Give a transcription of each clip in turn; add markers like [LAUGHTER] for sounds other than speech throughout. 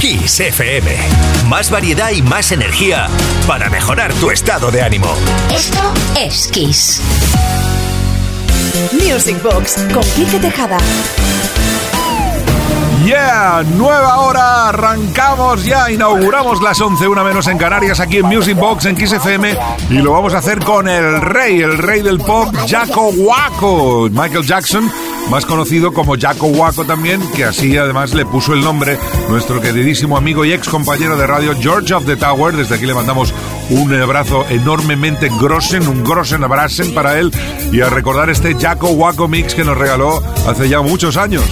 Kiss FM. Más variedad y más energía para mejorar tu estado de ánimo. Esto es Kiss. Music Box con Quique Tejada. Yeah, nueva hora, arrancamos ya, inauguramos las 11, una menos en Canarias, aquí en Music Box, en Kiss y lo vamos a hacer con el rey, el rey del pop, Jaco Waco, Michael Jackson, más conocido como Jaco Waco también, que así además le puso el nombre nuestro queridísimo amigo y ex compañero de radio George of the Tower, desde aquí le mandamos un abrazo enormemente grosen, un grosen abrazen para él, y a recordar este Jaco Waco mix que nos regaló hace ya muchos años.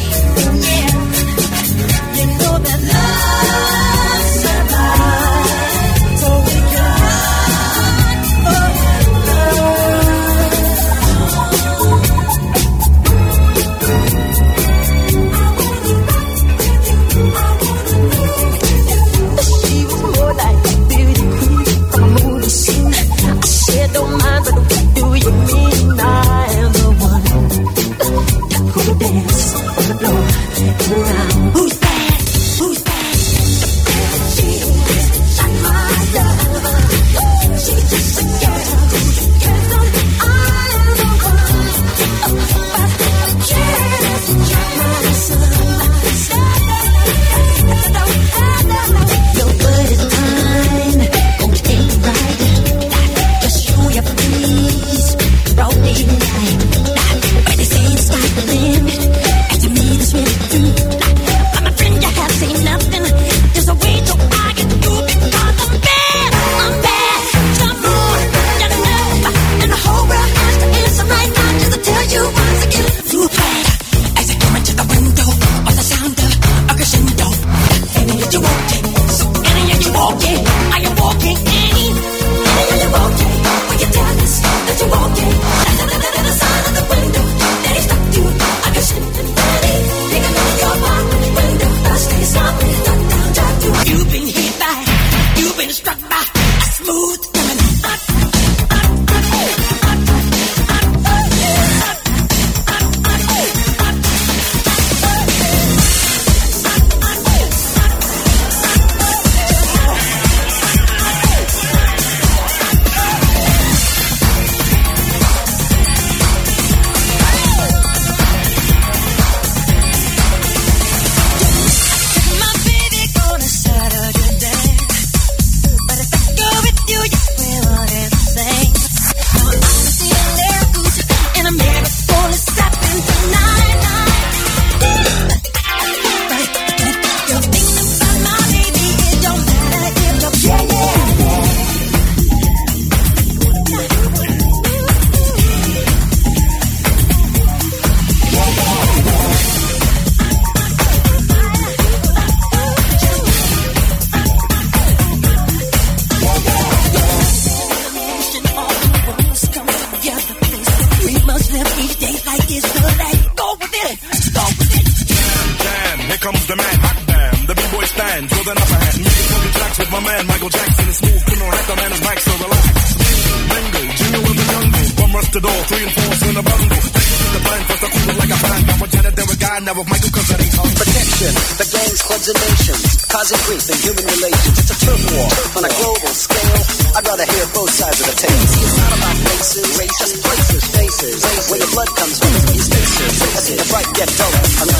increase in human relations. It's a turf war on a global scale. I'd rather hear both sides of the tape. See, it's not about races, race, just places, faces. Where your blood comes from, your spaces. I see the bright get duller.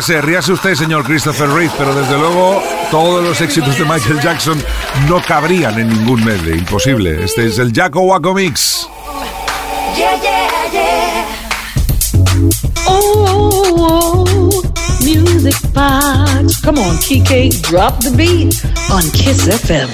Ríase, ríase usted, señor Christopher Reeve, pero desde luego todos los éxitos de Michael Jackson no cabrían en ningún medley. Imposible. Este es el Jacko Waco Mix. Yeah, yeah, yeah. Oh, music box. Come on, Kike, drop the beat on Kiss FM.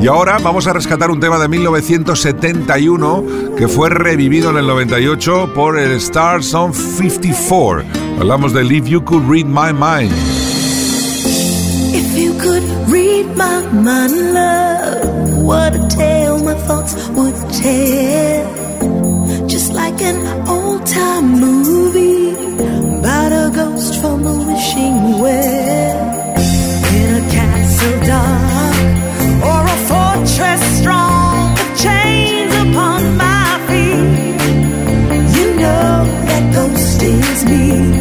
Y ahora vamos a rescatar un tema de 1971 que fue revivido en el 98 por el Star Song 54. Hablamos de If You Could Read My Mind. If you could read my mind, love, what a tale my thoughts would tell. Just like an old time movie about a ghost from a wishing well. In a castle dark or a fortress strong steals me.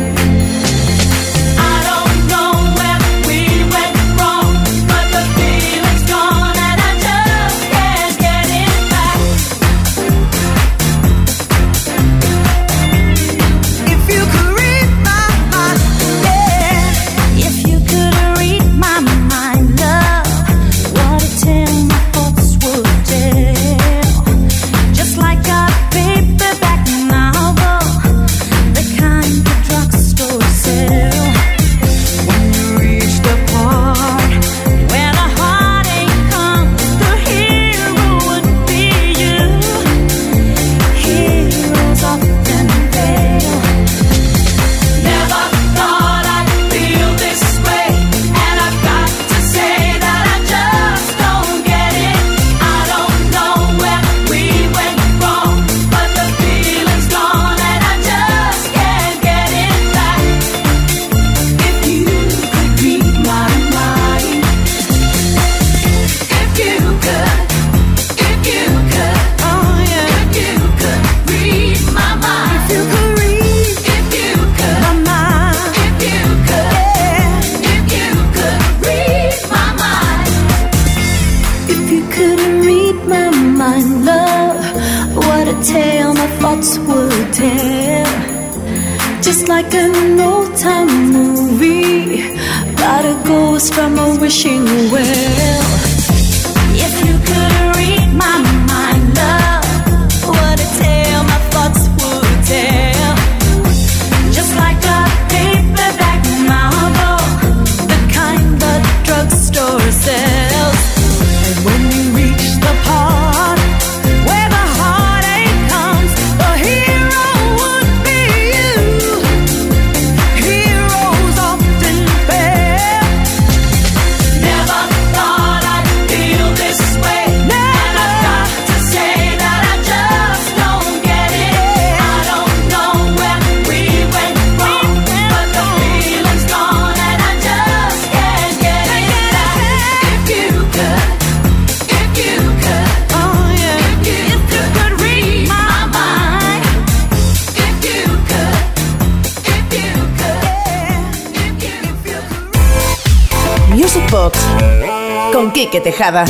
Con Quique Tejada.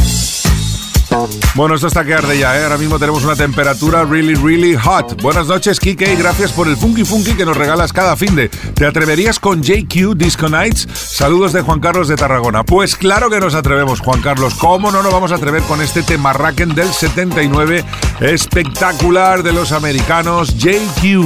Bueno, esto está que arde ya, ¿eh? Ahora mismo tenemos una temperatura really, really hot. Buenas noches, Kike, gracias por el funky funky que nos regalas cada fin de. ¿Te atreverías con JQ Disco Nights? Saludos de Juan Carlos de Tarragona. Pues claro que nos atrevemos, Juan Carlos. ¿Cómo no nos vamos a atrever con este tema Racken del 79 espectacular de los americanos JQ?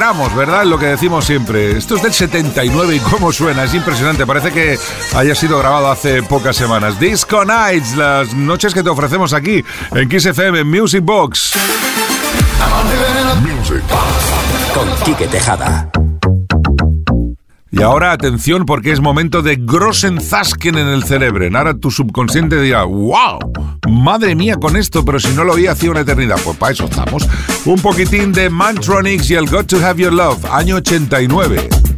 exageramos, ¿verdad? En lo que decimos siempre. Esto es del 79 y cómo suena, es impresionante. Parece que haya sido grabado hace pocas semanas. Disco Nights, las noches que te ofrecemos aquí en Kiss FM Music Box. Music. Con Quique Tejada. Y ahora atención porque es momento de Grossenzasken en el cerebro. Ahora tu subconsciente dirá, wow, madre mía con esto, pero si no lo oía hacía una eternidad. Pues para eso estamos. Un poquitín de Mantronics y el Got to Have Your Love, año 89.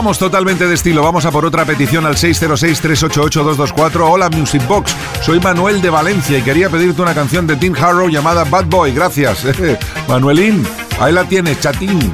Cambiamos totalmente de estilo. Vamos a por otra petición al 606-388-224. Hola Music Box, soy Manuel de Valencia y quería pedirte una canción de Tim Harrow llamada Bad Boy. Gracias. [LAUGHS] Manuelín, ahí la tienes, chatín.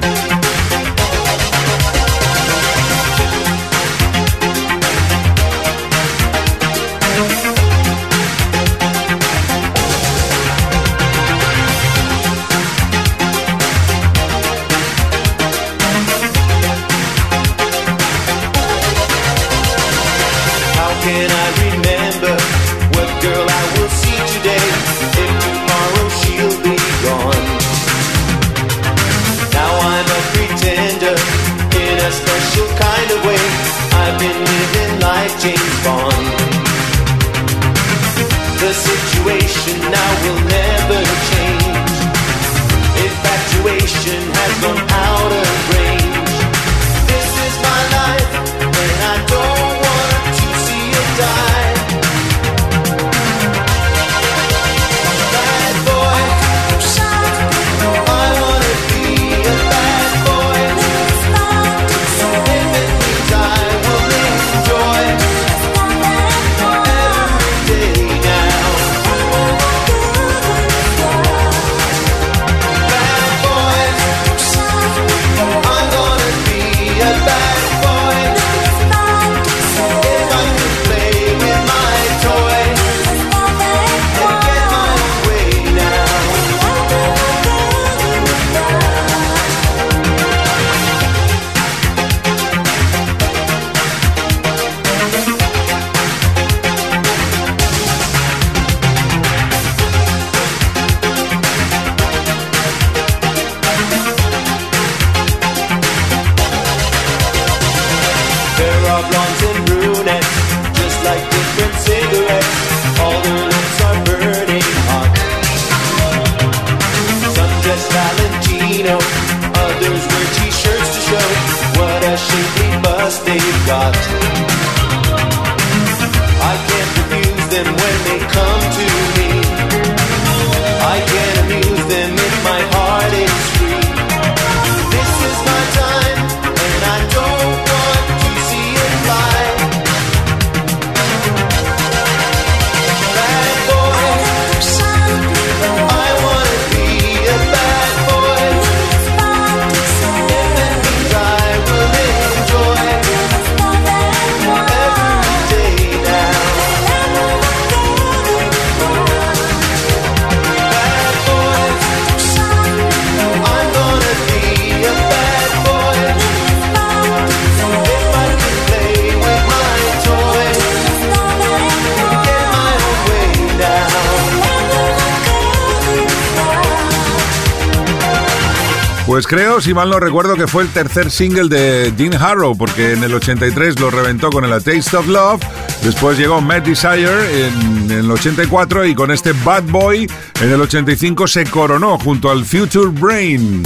Si mal no recuerdo, que fue el tercer single de Dean Harrow, porque en el 83 lo reventó con el A Taste of Love, después llegó Mad Desire en, en el 84 y con este Bad Boy en el 85 se coronó junto al Future Brain.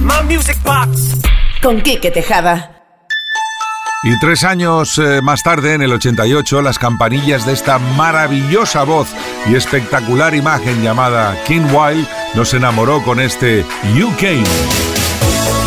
My music box. Con Quique Tejada. Y tres años eh, más tarde, en el 88, las campanillas de esta maravillosa voz y espectacular imagen llamada King Wild nos enamoró con este You Came. Thank you.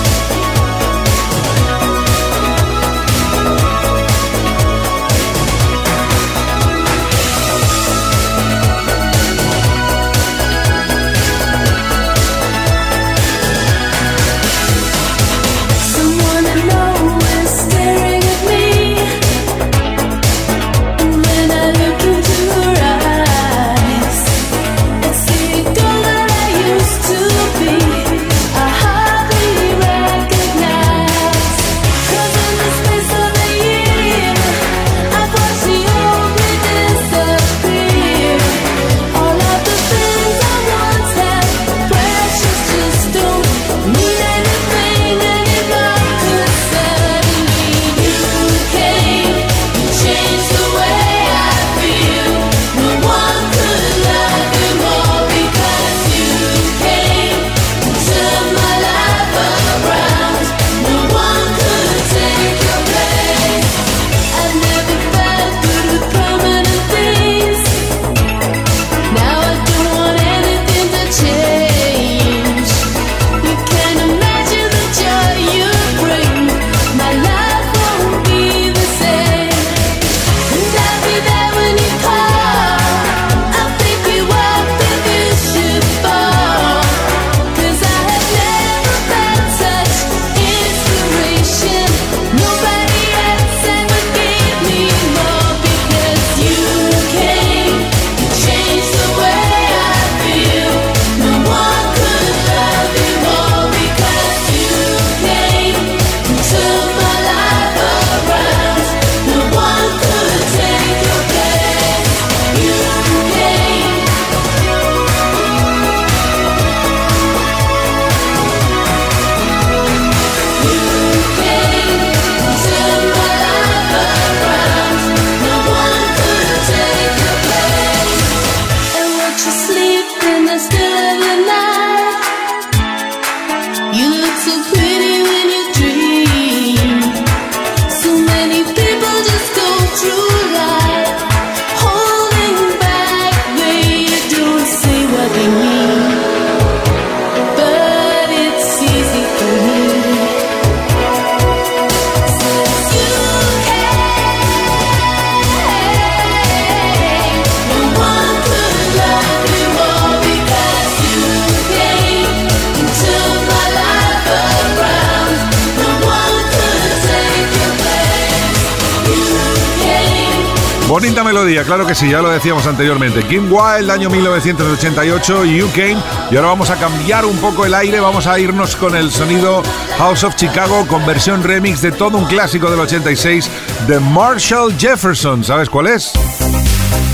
Bonita melodía, claro que sí, ya lo decíamos anteriormente. Kim Wilde, año 1988, You Came. Y ahora vamos a cambiar un poco el aire, vamos a irnos con el sonido House of Chicago con versión remix de todo un clásico del 86 de Marshall Jefferson. ¿Sabes cuál es?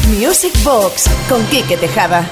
Music Box con Quique Tejada.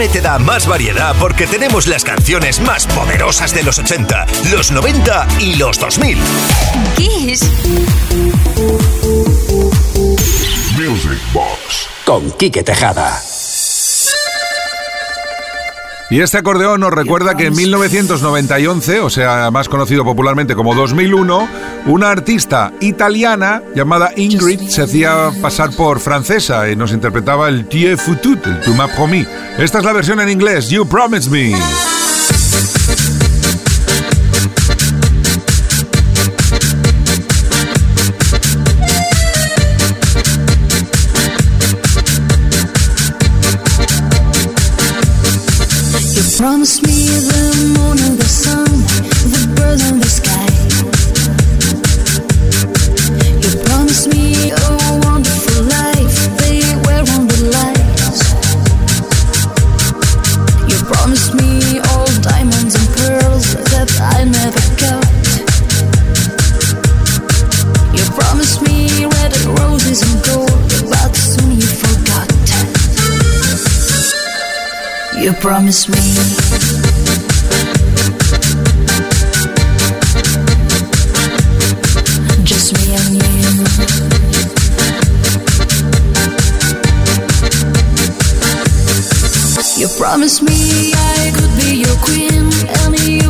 FM te da más variedad porque tenemos las canciones más poderosas de los 80, los 90 y los 2000. Kiss. Music Box con Quique Tejada. Y este acordeón nos recuerda que en 1991, o sea, más conocido popularmente como 2001, una artista italiana llamada Ingrid se hacía pasar por francesa y nos interpretaba el Tie Futut, el Tu m'as promis. Esta es la versión en inglés, You Promised Me. You promised me promise me. Promise me I could be your queen, any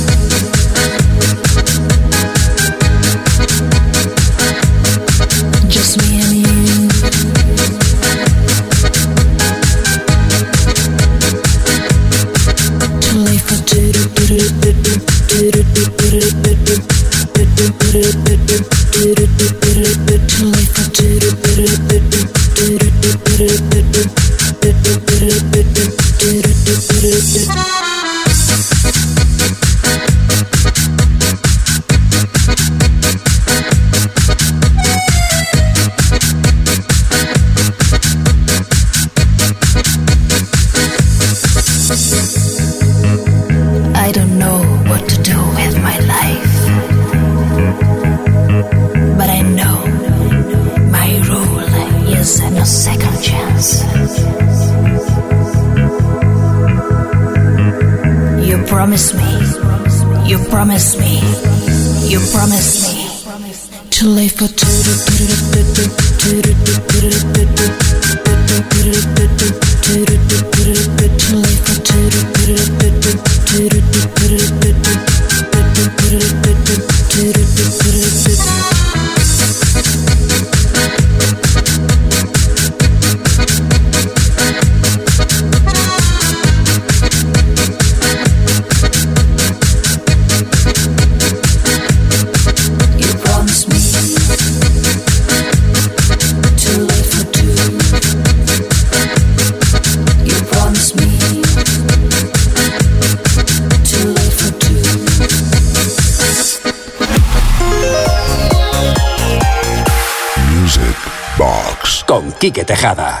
promised me, you promised me. To live for You Quique Tejada.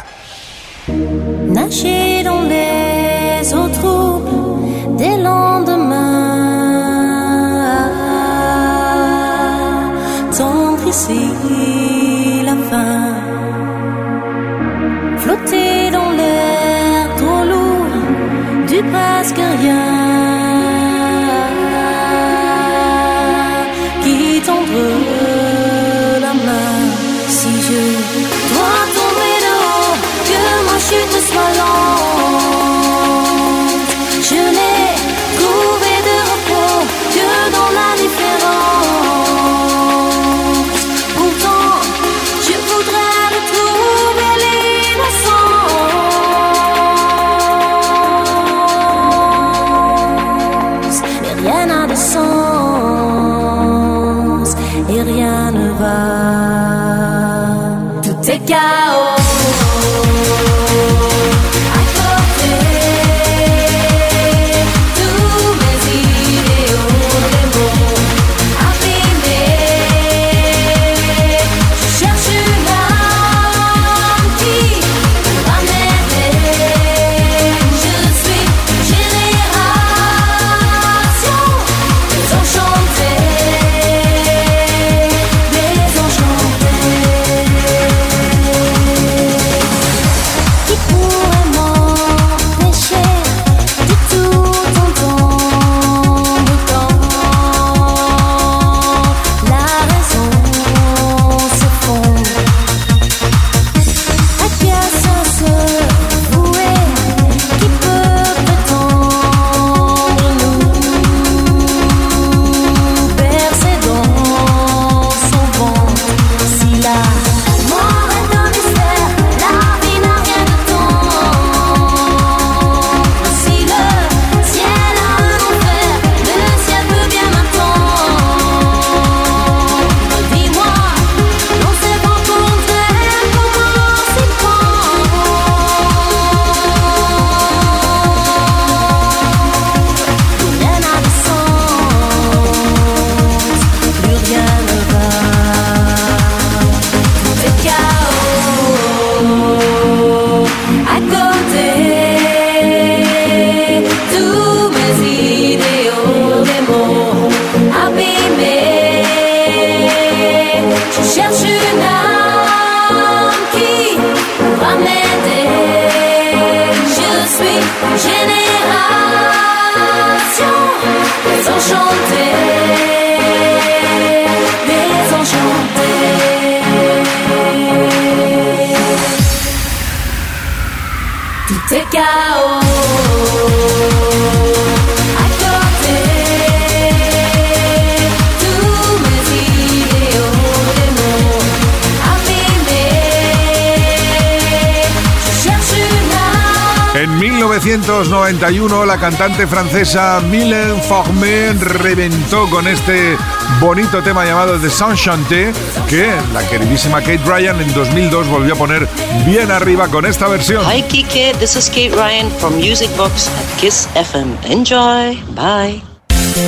La cantante francesa Mylène Farmer reventó con este bonito tema llamado The Saint-Chanté que la queridísima Kate Ryan en 2002 volvió a poner bien arriba con esta versión. Hi, Kike. This is Kate Ryan from Music Box at Kiss FM. Enjoy. Bye.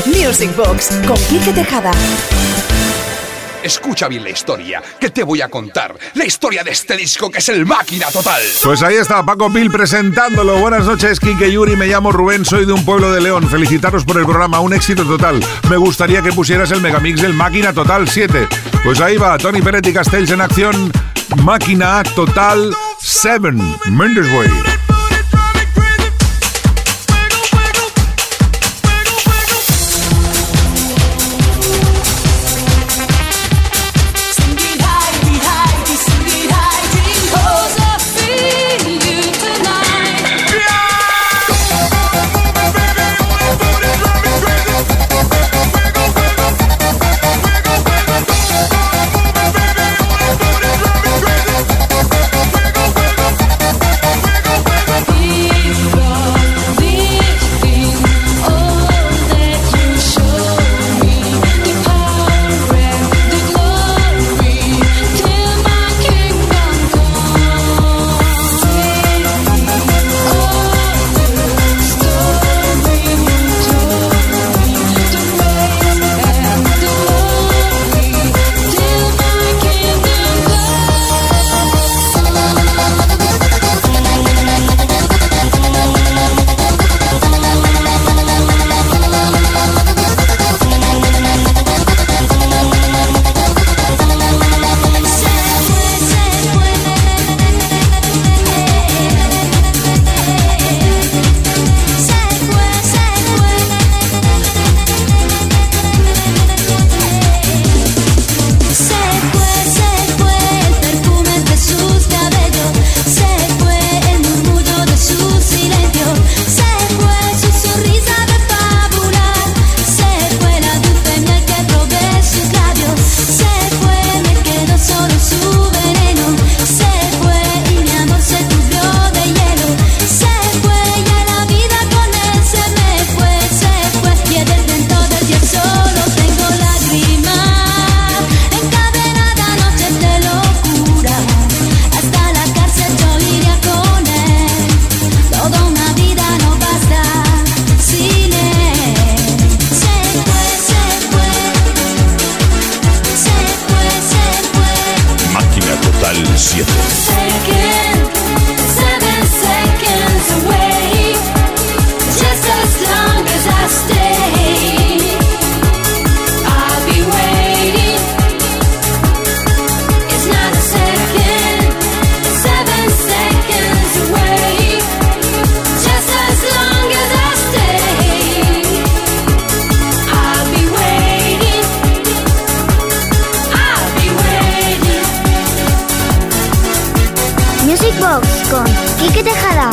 Music Box con Quique Tejada. Escucha bien la historia que te voy a contar. La historia de este disco que es el máquina total. Pues ahí está Paco Pil presentándolo. Buenas noches, Kike Yuri. Me llamo Rubén, soy de un pueblo de León. Felicitaros por el programa, un éxito total. Me gustaría que pusieras el megamix del Máquina Total 7. Pues ahí va, Tony Peretti Castells en acción. Máquina Total 7. Mendes Way. Music Box con Quique Tejada.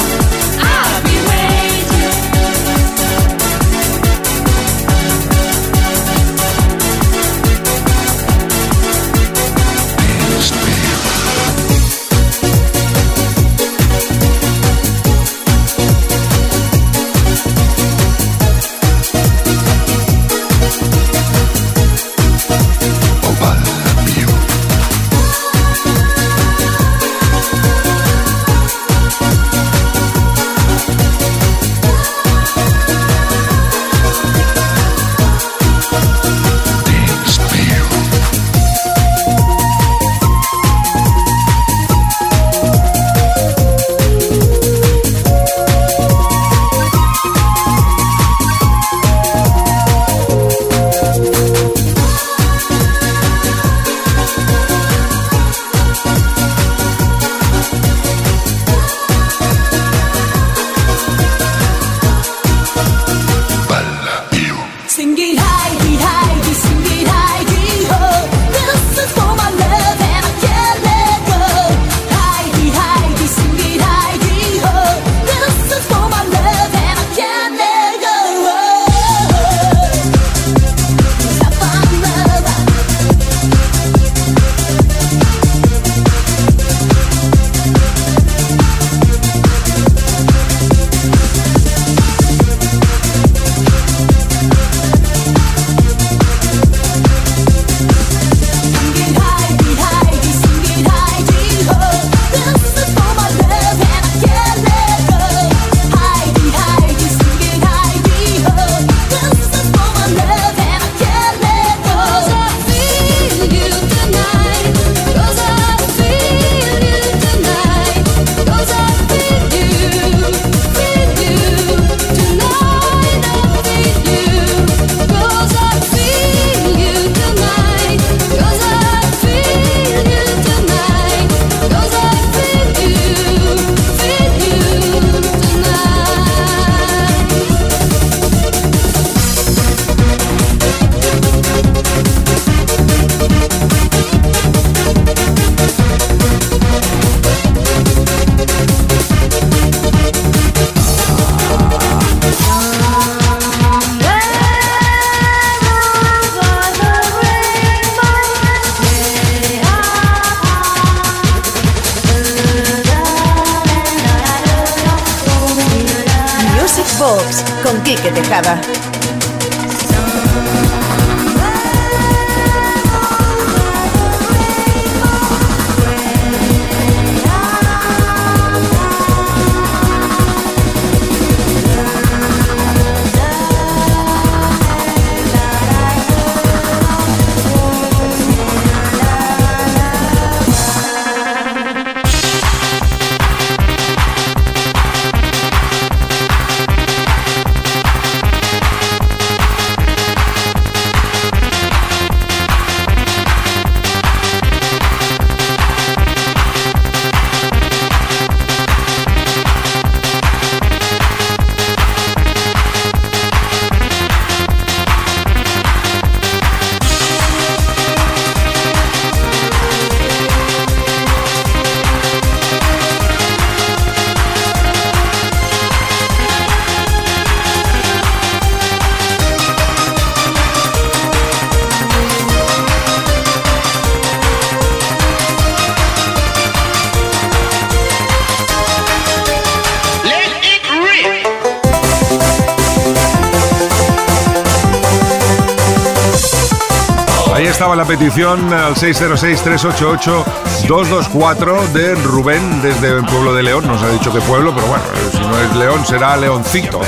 Petición al 606-388-224 de Rubén desde el pueblo de León. Nos ha dicho que pueblo, pero bueno, si no es León será Leoncito.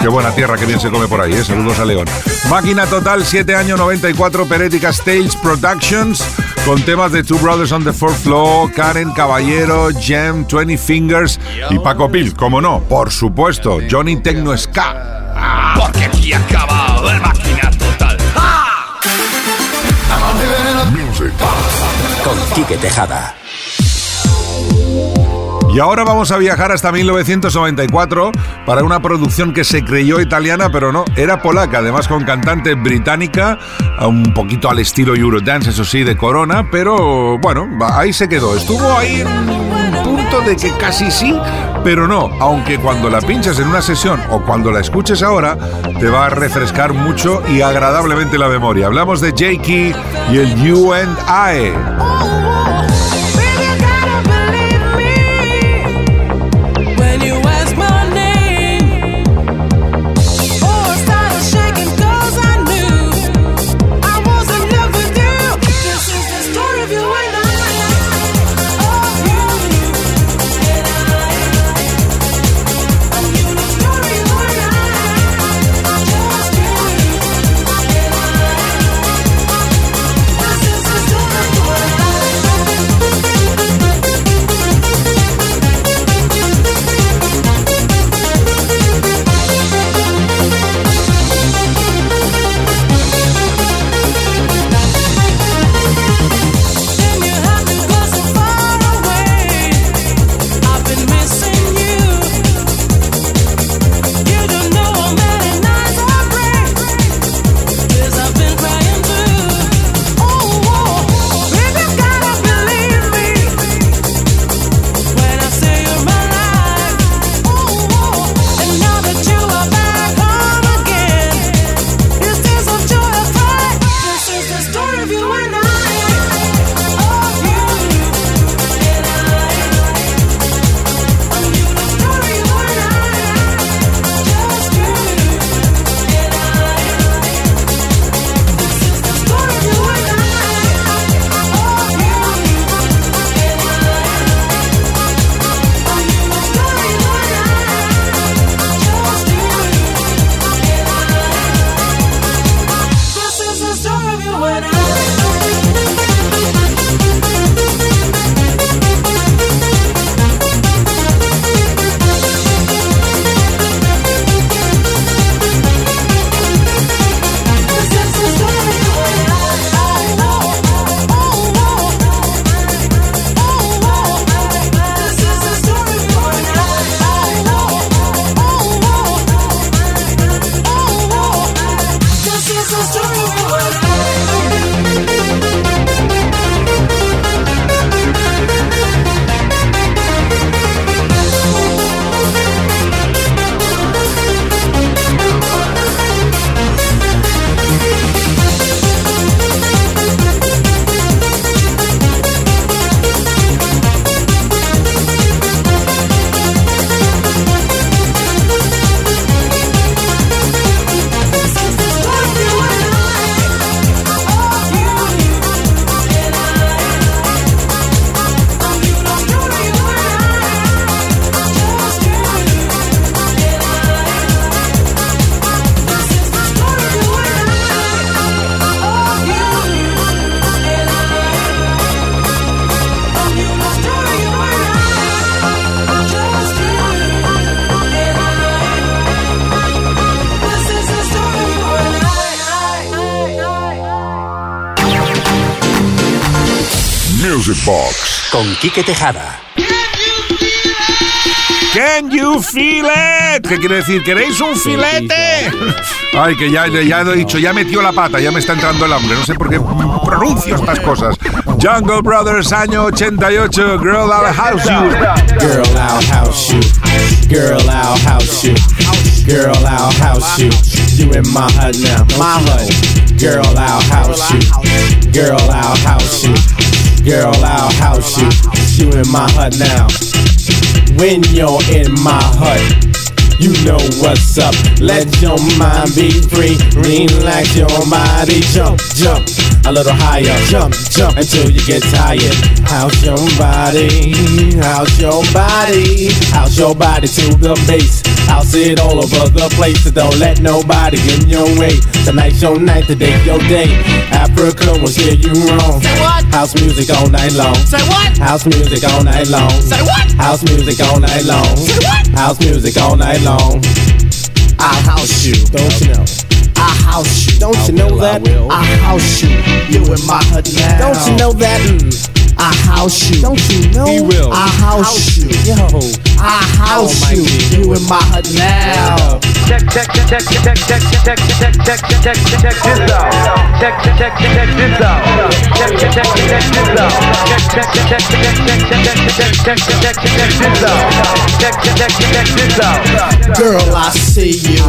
Qué buena tierra, que bien se come por ahí, ¿eh? Saludos a León. Máquina total, 7 años 94, Perética Stage Productions, con temas de Two Brothers on the Fourth Floor, Karen Caballero, Jem, 20 Fingers y Paco Pil, como no, por supuesto, Johnny Tecno Ska. Con Quique Tejada. Y ahora vamos a viajar hasta 1994 para una producción que se creyó italiana, pero no, era polaca, además con cantante británica, un poquito al estilo Eurodance, eso sí, de Corona, pero bueno, ahí se quedó. Estuvo ahí en un punto de que casi sí, pero no, aunque cuando la pinchas en una sesión o cuando la escuches ahora, te va a refrescar mucho y agradablemente la memoria. Hablamos de Jakey y el You and I. Box. Con Quique Tejada. Can you feel it? ¿Qué quiere decir? ¿Queréis un filete? [LAUGHS] Ay, que ya, ya he dicho, ya metió la pata, ya me está entrando el hambre. No sé por qué pronuncio estas cosas. Jungle Brothers, año 88, Girl I'll House You. Girl, I'll house you. Girl, I'll house you. Girl, I'll house you. You in my hut now, my hut. Girl, I'll house you. Girl, I'll house you. Girl, I'll house you. You in my hut now. When you're in my hut. You know what's up. Let your mind be free. Relax your body. Jump, jump a little higher. Jump, jump until you get tired. House your body. House your body. House your body to the base. House it all over the place. So don't let nobody get in your way. Tonight's your night, today's your day. Africa will steer you wrong. Say what? House music all night long. Say what? House music all night long. Say what? House music all night long. Say what? House music all night long. I house you, don't you know? I house you, don't you know that? I house you, you in my hut now. Don't you know that? Mm. I house you, don't you know? He will. I house, you, yo. I house oh, you, you in my hut now. Check, check, check, check, check, check, check, check, check, check, check, check this out. Check, check, check, check this out. Check, check, check, check this out. Check, check, check, check, check, check, check, check, check, check, check, check this out. Check, check, check, check this out. Girl, I see you.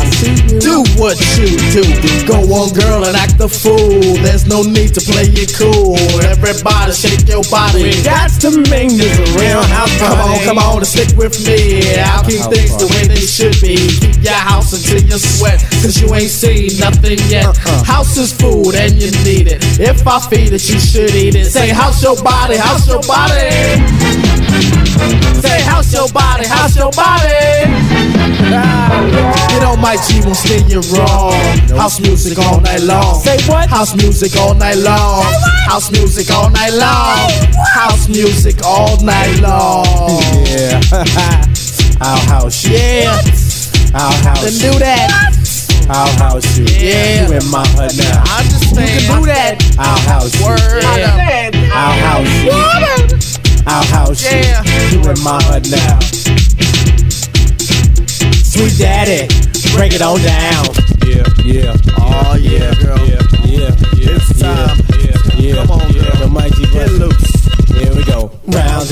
Do what you do. Go on, girl, and act a fool. There's no need to play it cool. Everybody shake your body. That's to make this a real house Come on, come on, and stick with me. I'll keep things the way they should be. Keep your house until you sweat, cause you ain't seen nothing yet. Uh-huh. House is food and you need it. If I feed it, you should eat it. Say, house your body, house your body. Say, house your body, house your body. Ah. You know my G won't steer you wrong. House music all night long. Say what? House music all night long. House music all night long. House music all night long. [LAUGHS] Yeah. [LAUGHS] I'll house. Yeah. I'll house then do that. I'll house you. Yeah. You in my hut now. I understand. You can do that. I'll house you. Word. Yeah. I'll house you. I'll house you. Yeah. You in my hut now. Sweet daddy, break it on down. Yeah, yeah. Oh yeah, girl. Yeah, yeah, yeah. It's time. Yeah, yeah.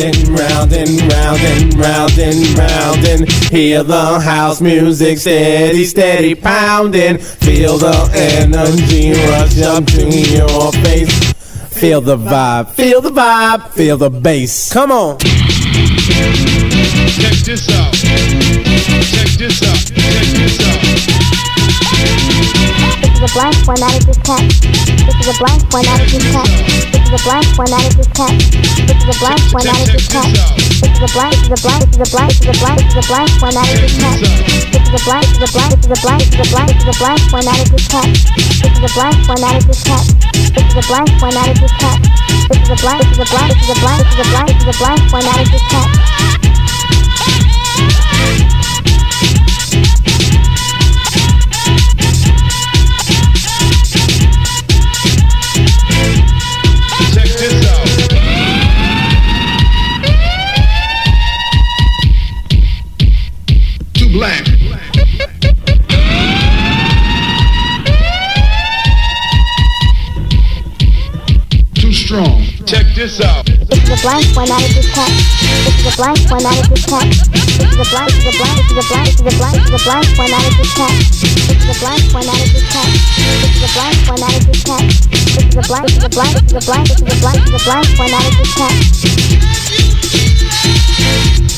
And round and round and round and round and hear the house music steady, steady pounding. Feel the energy rush up to your face. Feel the vibe, feel the vibe, feel the bass. Come on. Check this out. Check this out. Check this out. Is a blank one out of this cat. This is a blank one out of this cat. This is a blank one out of this cat. This is a blank one out of this cat. This is a blank. This is a blank. This is a blank. This is a blank. This is a blank one out of this cat. This is a blank. This is a blank. This is a blank. This is a blank. This is a blank one out of this cat. This is a blank one out of this cat. This is a blank one out of this cat. This is a blank. This is a blank. This is a blank. This is a blank. This is a blank one out of this cat. strong. Check this out. It's the blank. It's the blank. It's the blank, the blank, the blank, the blank, the blank. It's the blank. It's the blank. It's the blank, the blank, the blank, the blank, the blank.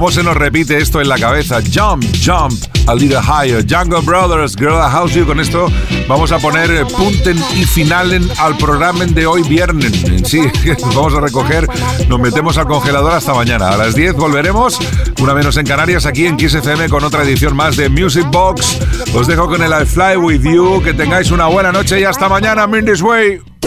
¿Cómo se nos repite esto en la cabeza? Jump, jump, a little higher. Jungle Brothers, Girl I House You. Con esto vamos a poner eh, punten y finalen al programa de hoy viernes. Sí, [LAUGHS] vamos a recoger, nos metemos al congelador hasta mañana. A las 10 volveremos, una menos en Canarias, aquí en Kiss FM con otra edición más de Music Box. Os dejo con el I Fly With You. Que tengáis una buena noche y hasta mañana. Mindis Way.